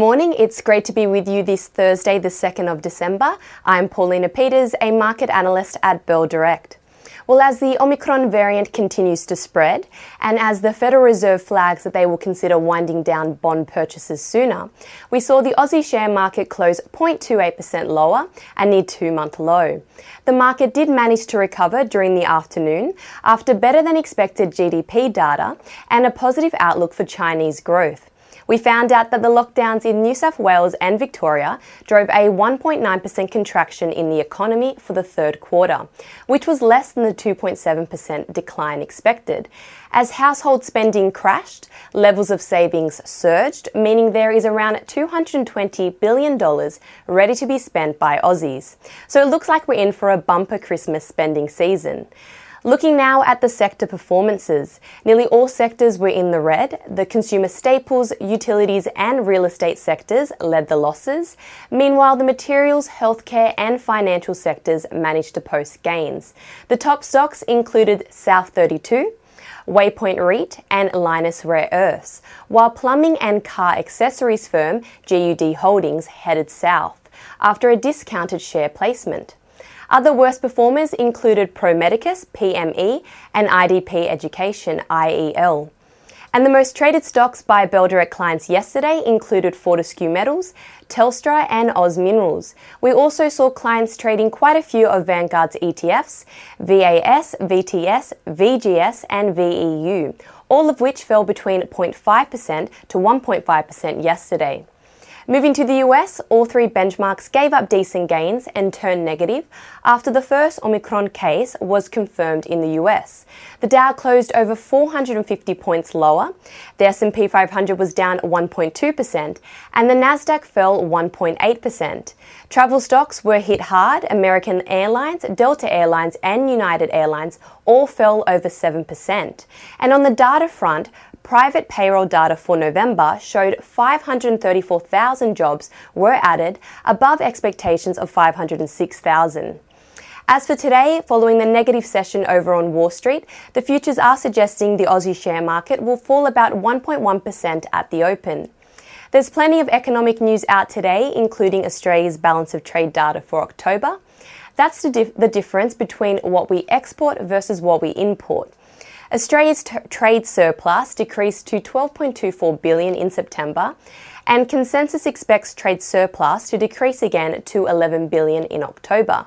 morning. It's great to be with you this Thursday, the 2nd of December. I'm Paulina Peters, a market analyst at Bell Direct. Well, as the Omicron variant continues to spread, and as the Federal Reserve flags that they will consider winding down bond purchases sooner, we saw the Aussie share market close 0.28% lower, a near two month low. The market did manage to recover during the afternoon after better than expected GDP data and a positive outlook for Chinese growth. We found out that the lockdowns in New South Wales and Victoria drove a 1.9% contraction in the economy for the third quarter, which was less than the 2.7% decline expected. As household spending crashed, levels of savings surged, meaning there is around $220 billion ready to be spent by Aussies. So it looks like we're in for a bumper Christmas spending season. Looking now at the sector performances, nearly all sectors were in the red. The consumer staples, utilities, and real estate sectors led the losses. Meanwhile, the materials, healthcare, and financial sectors managed to post gains. The top stocks included South 32, Waypoint REIT, and Lynas Rare Earths, while plumbing and car accessories firm GUD Holdings headed south after a discounted share placement. Other worst performers included Pro Medicus, PME, and IDP Education, IEL. And the most traded stocks by Bell Direct clients yesterday included Fortescue Metals, Telstra, and Oz Minerals. We also saw clients trading quite a few of Vanguard's ETFs, VAS, VTS, VGS, and VEU, all of which fell between 0.5% to 1.5% yesterday. Moving to the US, all three benchmarks gave up decent gains and turned negative after the first Omicron case was confirmed in the US. The Dow closed over 450 points lower, the S&P 500 was down 1.2%, and the Nasdaq fell 1.8%. Travel stocks were hit hard. American Airlines, Delta Airlines, and United Airlines all fell over 7%. And on the data front, private payroll data for November showed 534,000 jobs were added, above expectations of 506,000. As for today, following the negative session over on Wall Street, the futures are suggesting the Aussie share market will fall about 1.1% at the open. There's plenty of economic news out today, including Australia's balance of trade data for October. That's the, dif- the difference between what we export versus what we import. Australia's t- trade surplus decreased to 12.24 billion in September, and consensus expects trade surplus to decrease again to 11 billion in October.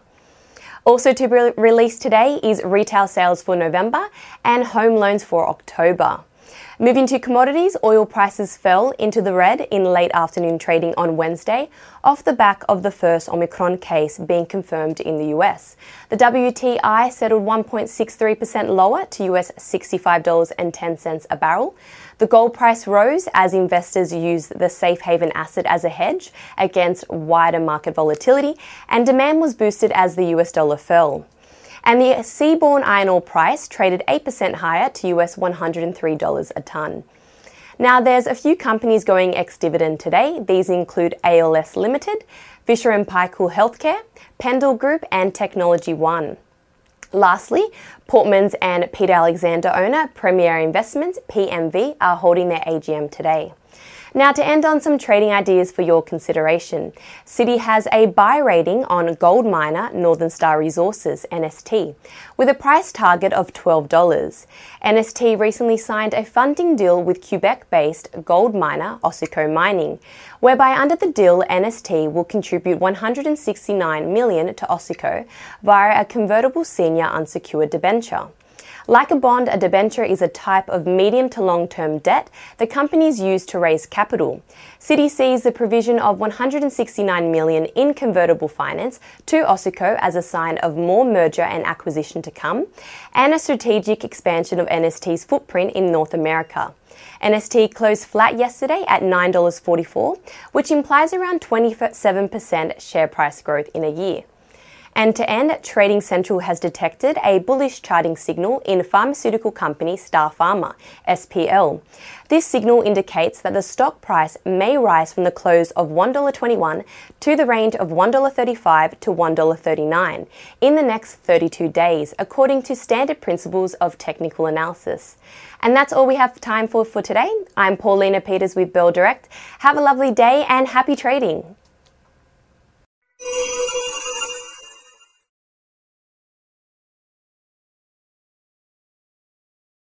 Also to be released today is retail sales for November and home loans for October. Moving to commodities, oil prices fell into the red in late afternoon trading on Wednesday off the back of the first Omicron case being confirmed in the US. The WTI settled 1.63% lower to US $65.10 a barrel. The gold price rose as investors used the safe haven asset as a hedge against wider market volatility, and demand was boosted as the US dollar fell and the seaborne iron ore price traded 8% higher to US $103 a tonne. Now, there's a few companies going ex dividend today. These include ALS Limited, Fisher & Paykel Healthcare, Pendal Group, and Technology One. Lastly, Portman's and Peter Alexander owner Premier Investments, PMV, are holding their AGM today. Now, to end on some trading ideas for your consideration, Citi has a buy rating on gold miner Northern Star Resources, NST, with a price target of $12. NST recently signed a funding deal with Quebec based gold miner Osisko Mining, whereby under the deal, NST will contribute 169 million to Osisko via a convertible senior unsecured debenture. Like a bond, a debenture is a type of medium to long term debt that companies use to raise capital. Citi sees the provision of 169 million in convertible finance to Osisko as a sign of more merger and acquisition to come and a strategic expansion of NST's footprint in North America. NST closed flat yesterday at $9.44, which implies around 27% share price growth in a year. And to end, Trading Central has detected a bullish charting signal in pharmaceutical company Starpharma, SPL. This signal indicates that the stock price may rise from the close of $1.21 to the range of $1.35 to $1.39 in the next 32 days, according to standard principles of technical analysis. And that's all we have time for for today. I'm Paulina Peters with Bell Direct. Have a lovely day and happy trading.